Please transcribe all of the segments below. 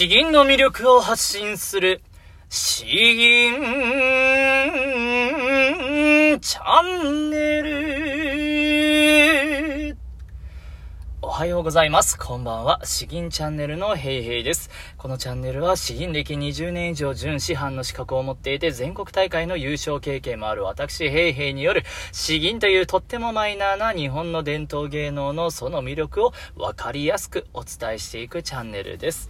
詩吟の魅力を発信する、詩吟チャンネル。おはようございます。こんばんは。詩吟チャンネルのヘイヘイです。このチャンネルは詩吟歴20年以上準師範の資格を持っていて全国大会の優勝経験もある私ヘイヘイによる詩吟というとってもマイナーな日本の伝統芸能のその魅力をわかりやすくお伝えしていくチャンネルです。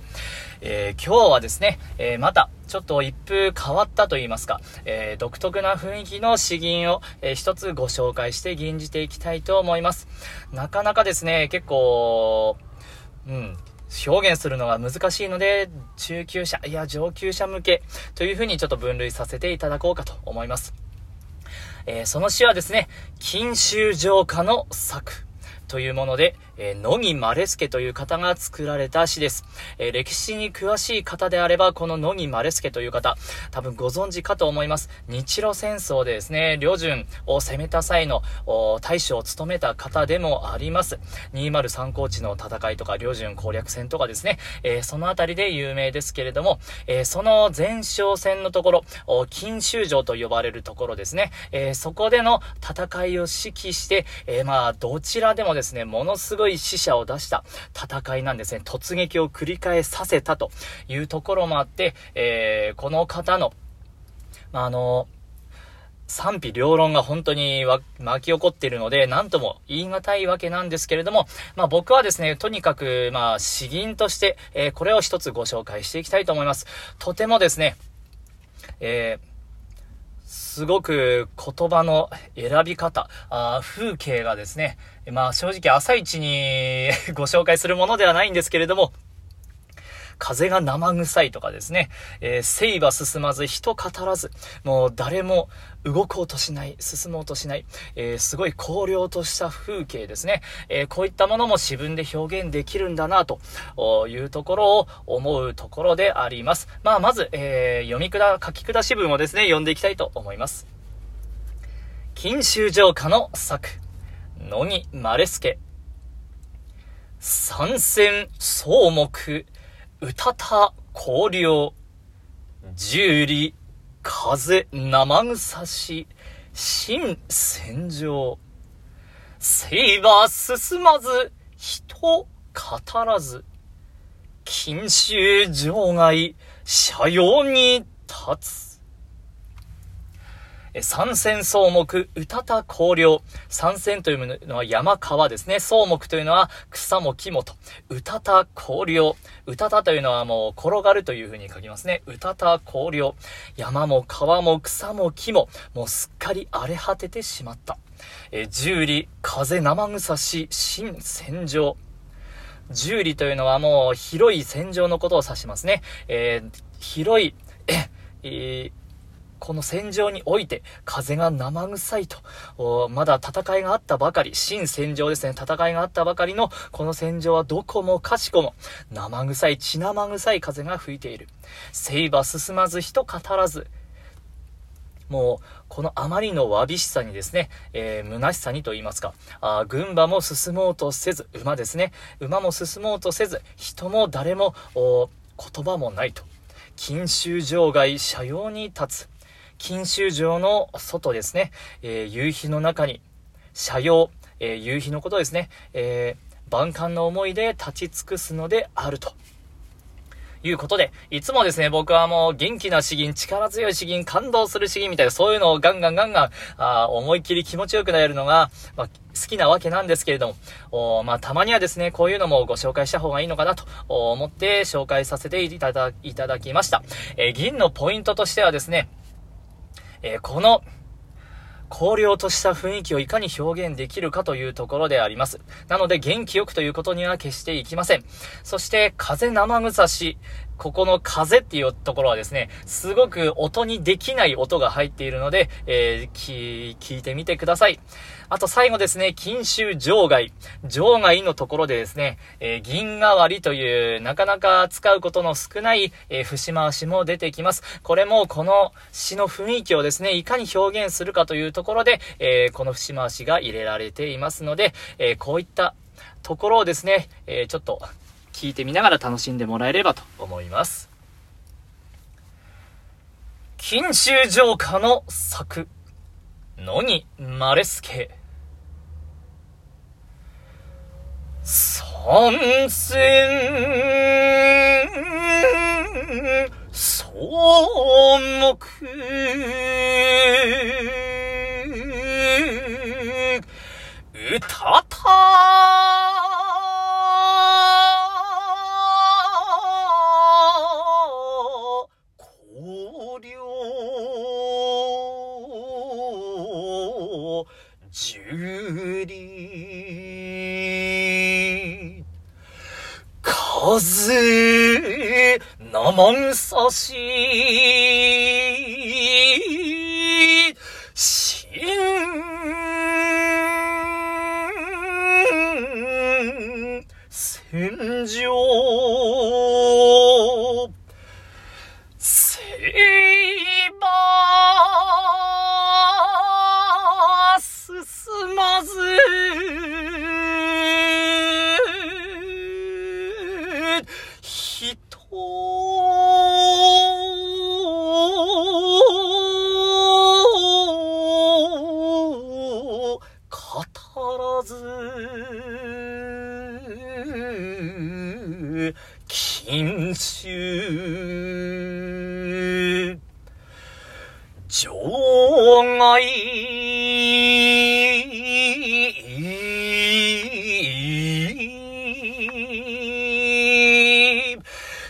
えー、今日はですね、えー、またちょっと一風変わったと言いますか、えー、独特な雰囲気の詩吟を、え一つご紹介して吟じていきたいと思います。なかなかですね、結構、うん、表現するのが難しいので、中級者、いや上級者向けというふうにちょっと分類させていただこうかと思います。えその詩はですね、金秋城下の作というもので、えー、野木マレスケという方が作られた詩です。えー、歴史に詳しい方であれば、この野木マレスケという方、多分ご存知かと思います。日露戦争でですね、旅順を攻めた際の大将を務めた方でもあります。203高地の戦いとか、旅順攻略戦とかですね、えー、そのあたりで有名ですけれども、えその前哨戦のところ、金州城と呼ばれるところですね、えそこでの戦いを指揮して、えまあ、どちらでもですね、ですねものすごいい死者を出した戦いなんですね。突撃を繰り返させたというところもあって、えー、この方の、まあ、あの、賛否両論が本当に巻き起こっているので、何とも言い難いわけなんですけれども、まあ僕はですね、とにかく、まあ詩吟として、えー、これを一つご紹介していきたいと思います。とてもですね、えーすごく言葉の選び方、あ風景がですね、まあ正直朝一に ご紹介するものではないんですけれども、風が生臭いとかですね、えー、せいば進まず人語らず、もう誰も動こうとしない、進もうとしない、えー、すごい荒涼とした風景ですね、えー、こういったものも自分で表現できるんだな、というところを思うところであります。まあ、まず、えー読み下、書き下し文をですね、読んでいきたいと思います。金秋城下の作、野木マレスケ、参戦草木、うたた香料、十里、風、生草し、新戦場。せいば進まず、人語らず。禁酒場外、車用に立つ。三線草木、うたた香料。三線というのは山川ですね。草木というのは草も木もと。うたた香料。うたたというのはもう転がるという風に書きますね。うたた香料。山も川も草も木も、もうすっかり荒れ果ててしまった。え十里、風生草し、新戦場。十里というのはもう広い戦場のことを指しますね。えー、広い、えーこの戦場において風が生臭いと、まだ戦いがあったばかり、新戦場ですね、戦いがあったばかりのこの戦場はどこもかしこも生臭い、血生臭い風が吹いている。せいば進まず人語らず、もう、このあまりのわびしさにですね、えー、虚しさにと言いますか、あ軍馬も進もうとせず、馬ですね、馬も進もうとせず、人も誰も、言葉もないと。錦州城外、車用に立つ。錦州城の外ですね、えー、夕日の中に、車用、えー、夕日のことですね、えー、万感の思いで立ち尽くすのであると。いうことで、いつもですね、僕はもう元気な詩吟、力強い詩吟、感動する詩吟みたいな、そういうのをガンガンガンガン、あ思いっきり気持ちよくなれるのが、まあ、好きなわけなんですけれども、おまあ、たまにはですね、こういうのもご紹介した方がいいのかなと思って紹介させていただいただきました。えー、銀のポイントとしてはですね、えー、この、荒涼とした雰囲気をいかに表現できるかというところであります。なので元気よくということには決していきません。そして風生草し、ここの風っていうところはですね、すごく音にできない音が入っているので、えー、聞いてみてください。あと最後ですね、金秋場外。場外のところでですね、えー、銀代わりというなかなか使うことの少ない、えー、節回しも出てきます。これもこの詩の雰囲気をですね、いかに表現するかというところで、えー、この節回しが入れられていますので、えこういったところをですね、えちょっと聞いてみながら楽しんでもらえればと思います。金州城下の作、野にマレスケ。参戦、草木、う十里風生んさし。場外。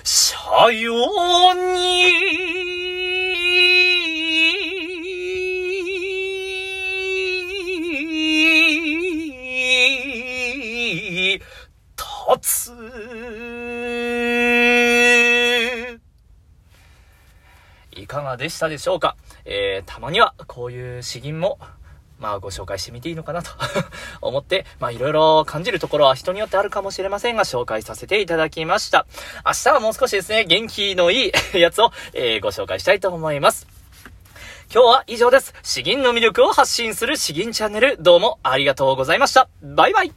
さように。かがでしたでしょうか？えー、たまにはこういう詩吟も、まあご紹介してみていいのかなと 思って、まあいろいろ感じるところは人によってあるかもしれませんが、紹介させていただきました。明日はもう少しですね、元気のいい やつを、えーご紹介したいと思います。今日は以上です。詩吟の魅力を発信する詩吟チャンネル、どうもありがとうございました。バイバイ